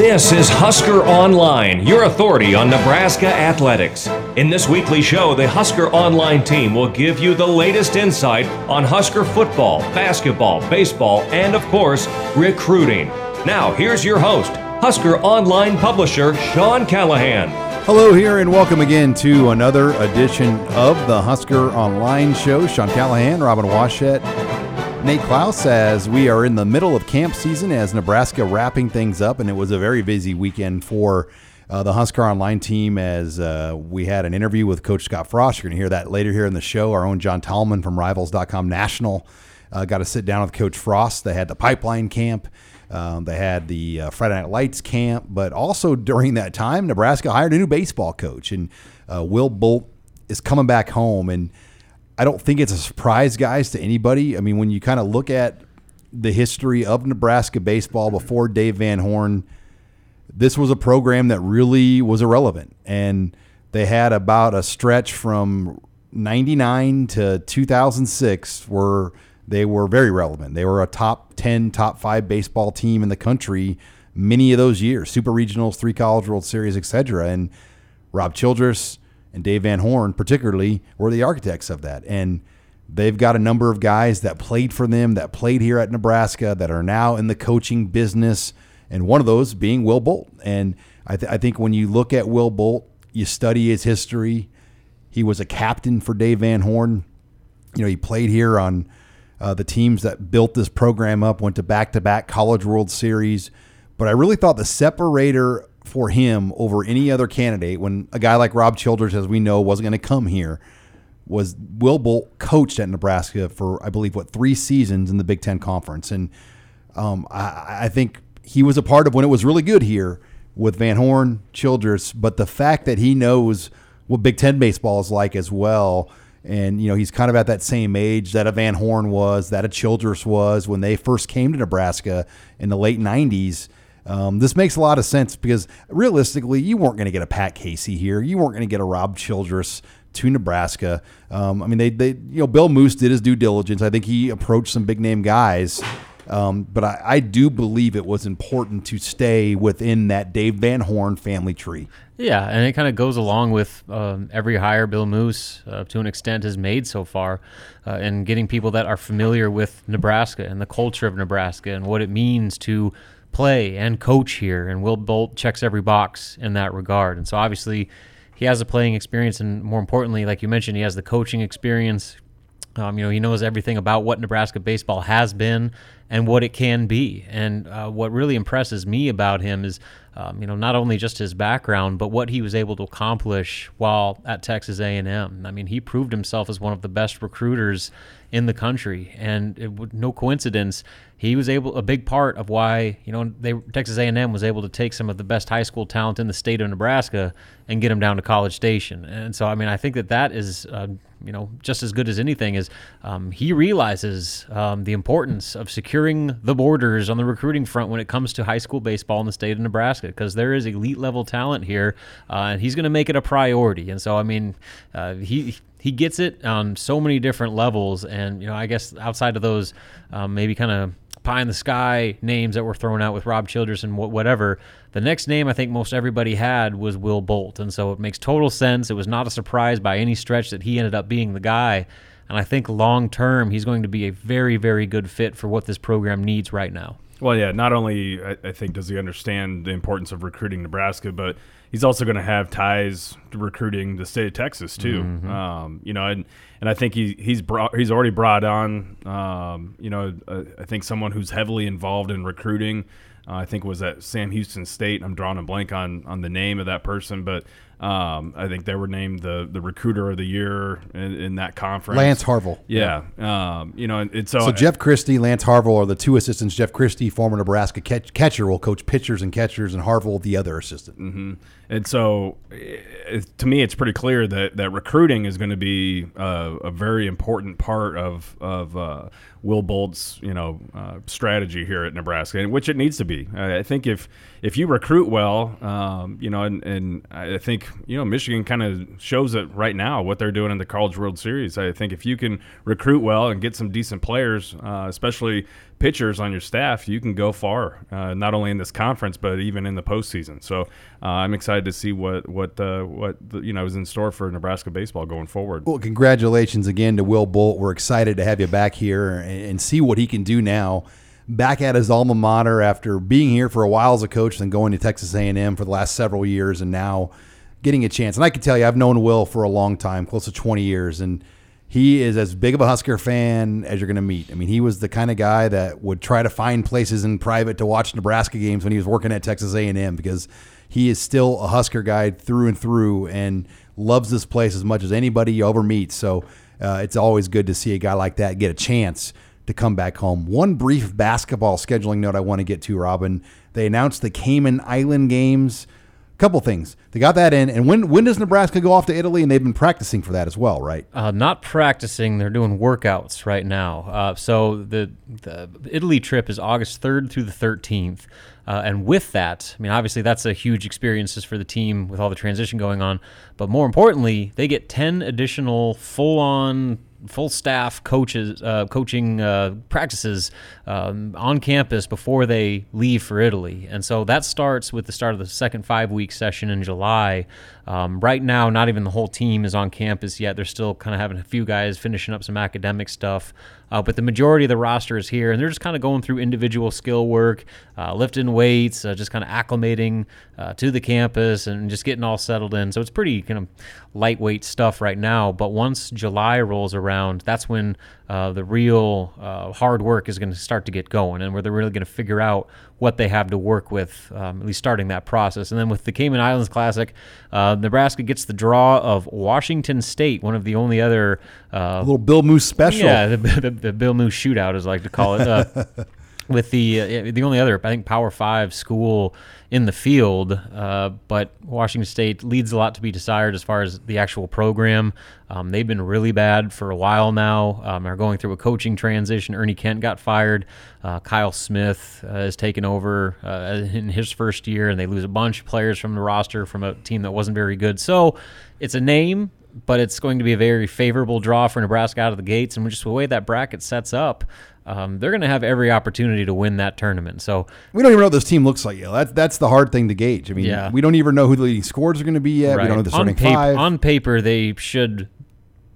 This is Husker Online, your authority on Nebraska athletics. In this weekly show, the Husker Online team will give you the latest insight on Husker football, basketball, baseball, and of course, recruiting. Now, here's your host, Husker Online publisher Sean Callahan. Hello, here, and welcome again to another edition of the Husker Online Show. Sean Callahan, Robin Washut, Nate Clouse, as we are in the middle of camp season as Nebraska wrapping things up, and it was a very busy weekend for uh, the Husker Online team as uh, we had an interview with Coach Scott Frost. You're going to hear that later here in the show. Our own John Tallman from Rivals.com National uh, got to sit down with Coach Frost. They had the pipeline camp. Um, they had the uh, Friday Night Lights camp, but also during that time, Nebraska hired a new baseball coach, and uh, Will Bolt is coming back home. And I don't think it's a surprise, guys, to anybody. I mean, when you kind of look at the history of Nebraska baseball before Dave Van Horn, this was a program that really was irrelevant, and they had about a stretch from '99 to 2006 where they were very relevant. They were a top 10, top five baseball team in the country many of those years, super regionals, three college world series, etc. And Rob Childress and Dave Van Horn, particularly, were the architects of that. And they've got a number of guys that played for them, that played here at Nebraska, that are now in the coaching business. And one of those being Will Bolt. And I, th- I think when you look at Will Bolt, you study his history. He was a captain for Dave Van Horn. You know, he played here on uh, the teams that built this program up, went to back to back College World Series. But I really thought the separator for him over any other candidate, when a guy like Rob Childress, as we know, wasn't going to come here, was Will Bolt coached at Nebraska for, I believe, what, three seasons in the Big Ten Conference. And um, I, I think he was a part of when it was really good here with Van Horn, Childress. But the fact that he knows what Big Ten baseball is like as well. And, you know, he's kind of at that same age that a Van Horn was, that a Childress was when they first came to Nebraska in the late 90s. Um, this makes a lot of sense because realistically, you weren't going to get a Pat Casey here. You weren't going to get a Rob Childress to Nebraska. Um, I mean, they, they, you know, Bill Moos did his due diligence. I think he approached some big name guys. Um, but I, I do believe it was important to stay within that Dave Van Horn family tree. Yeah, and it kind of goes along with um, every hire Bill Moos, uh, to an extent, has made so far, uh, and getting people that are familiar with Nebraska and the culture of Nebraska and what it means to play and coach here. And Will Bolt checks every box in that regard. And so obviously, he has the playing experience, and more importantly, like you mentioned, he has the coaching experience. Um, you know, he knows everything about what Nebraska baseball has been and what it can be. And uh, what really impresses me about him is, um, you know, not only just his background, but what he was able to accomplish while at Texas A&M. I mean, he proved himself as one of the best recruiters in the country, and it, no coincidence, he was able a big part of why you know they Texas A&M was able to take some of the best high school talent in the state of Nebraska and get them down to College Station. And so, I mean, I think that that is. Uh, you know, just as good as anything is um, he realizes um, the importance of securing the borders on the recruiting front when it comes to high school baseball in the state of Nebraska because there is elite level talent here, uh, and he's going to make it a priority. And so, I mean, uh, he he gets it on so many different levels, and you know, I guess outside of those, um, maybe kind of pie in the sky names that were thrown out with Rob Childress and whatever. The next name I think most everybody had was Will Bolt, and so it makes total sense. It was not a surprise by any stretch that he ended up being the guy. And I think long term, he's going to be a very, very good fit for what this program needs right now. Well, yeah. Not only I, I think does he understand the importance of recruiting Nebraska, but he's also going to have ties to recruiting the state of Texas too. Mm-hmm. Um, you know, and and I think he he's brought he's already brought on um, you know uh, I think someone who's heavily involved in recruiting. Uh, I think was at Sam Houston State. I'm drawing a blank on on the name of that person, but Um, I think they were named the the recruiter of the year in, in that conference. Lance Harvell. Yeah. Um, you know, and, and so, So Jeff Christy, Lance Harvell are the two assistants. Jeff Christy, former Nebraska catch, catcher, will coach pitchers and catchers, and Harvell the other assistant. Mm-hmm. And so, it, to me, it's pretty clear that, that recruiting is going to be uh, a very important part of of uh, Will Bolt's you know uh, strategy here at Nebraska, which it needs to be. I think if if you recruit well, um, you know, and, and I think you know Michigan kind of shows it right now what they're doing in the College World Series. I think if you can recruit well and get some decent players, uh, especially pitchers on your staff, you can go far, uh, not only in this conference but even in the postseason. So uh, I'm excited to see what what uh, what you know is in store for Nebraska baseball going forward. Well, congratulations again to Will Bolt. We're excited to have you back here and, and see what he can do now. Back at his alma mater after being here for a while as a coach, then going to Texas A&M for the last several years, and now getting a chance. And I can tell you, I've known Will for a long time, close to 20 years, and he is as big of a Husker fan as you're going to meet. I mean, he was the kind of guy that would try to find places in private to watch Nebraska games when he was working at Texas A&M because he is still a Husker guy through and through and loves this place as much as anybody you ever meet. So uh, it's always good to see a guy like that get a chance to come back home. One brief basketball scheduling note I want to get to, Robin. They announced the Cayman Island games couple things. They got that in, and when when does Nebraska go off to Italy? And they've been practicing for that as well, right? Uh, not practicing; they're doing workouts right now. Uh, so the the Italy trip is August third through the thirteenth, uh, and with that, I mean, obviously that's a huge experience just for the team with all the transition going on. But more importantly, they get ten additional full on full staff coaches uh, coaching uh, practices um, on campus before they leave for Italy, and so that starts with the start of the second five week session in July. Um, right now, not even the whole team is on campus yet. They're still kind of having a few guys finishing up some academic stuff. Uh, but the majority of the roster is here, and they're just kind of going through individual skill work, uh, lifting weights, uh, just kind of acclimating uh, to the campus and just getting all settled in. So it's pretty kind of lightweight stuff right now. But once July rolls around, that's when uh, the real uh, hard work is going to start to get going, and where they're really going to figure out what they have to work with, um, at least starting that process. And then with the Cayman Islands Classic, uh, Nebraska gets the draw of Washington State, one of the only other uh, a little Bill Moos special. Yeah, the, the, the, Bill Moos shootout, as I like to call it. With the uh, the only other I think Power Five school in the field, uh, but Washington State leads a lot to be desired as far as the actual program. Um, they've been really bad for a while now. Um, are going through a coaching transition. Ernie Kent got fired. Uh, Kyle Smith uh, has taken over uh, in his first year, and they lose a bunch of players from the roster from a team that wasn't very good. So it's a name but it's going to be a very favorable draw for Nebraska out of the gates. And just the way that bracket sets up, um, they're going to have every opportunity to win that tournament. So we don't even know what this team looks like yet. That's that's the hard thing to gauge. I mean, yeah. we don't even know who the leading scores are going to be yet. Right. We don't know the starting on paper, five. On paper, they should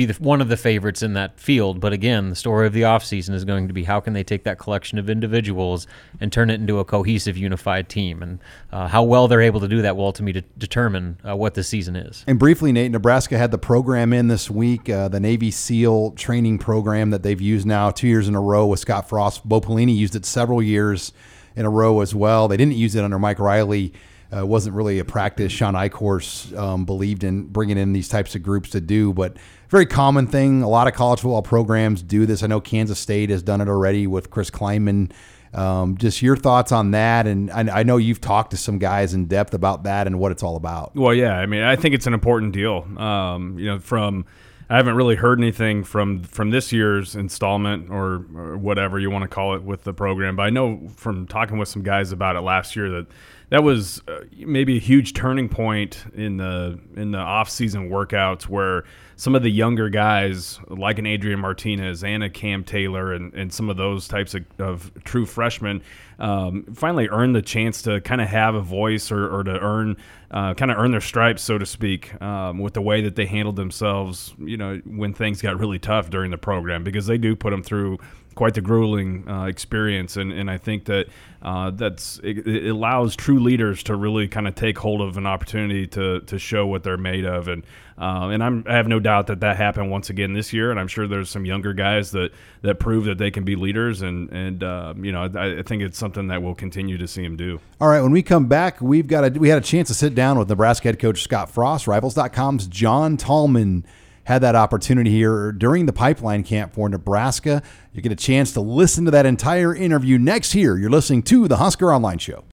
be the, one of the favorites in that field. But again, the story of the offseason is going to be how can they take that collection of individuals and turn it into a cohesive, unified team. And uh, how well they're able to do that will ultimately de- determine uh, what the season is. And briefly, Nate, Nebraska had the program in this week, uh, the Navy SEAL training program that they've used now two years in a row with Scott Frost. Bo Pelini used it several years in a row as well. They didn't use it under Mike Riley uh, wasn't really a practice Shawn Eichorst um, believed in bringing in these types of groups to do, but very common thing. A lot of college football programs do this. I know Kansas State has done it already with Chris Klieman. Um, just your thoughts on that, and I, I, know you've talked to some guys in depth about that and what it's all about. Well, yeah, I mean, I think it's an important deal. Um, you know, from I haven't really heard anything from from this year's installment or, or whatever you want to call it with the program, but I know from talking with some guys about it last year that that was uh, maybe a huge turning point in the in the off season workouts where some of the younger guys like an Adrian Martinez and a Cam Taylor and, and some of those types of, of true freshmen um, finally earned the chance to kind of have a voice or, or to earn uh, kind of earn their stripes, so to speak, um, with the way that they handled themselves, you know, when things got really tough during the program, because they do put them through quite the grueling uh, experience, and, and I think that uh, that's it, it, allows true leaders to really kind of take hold of an opportunity to to show what they're made of, and uh, and I'm, I have no doubt that that happened once again this year, and I'm sure there's some younger guys that that prove that they can be leaders, and and uh, you know I, I, think it's something that we'll continue to see them do. All right, when we come back, we've got a we had a chance to sit down with Nebraska head coach Scott Frost, Rivals.com's John Tallman had that opportunity here during the pipeline camp for Nebraska. You get a chance to listen to that entire interview next here. You're listening to the Husker Online Show.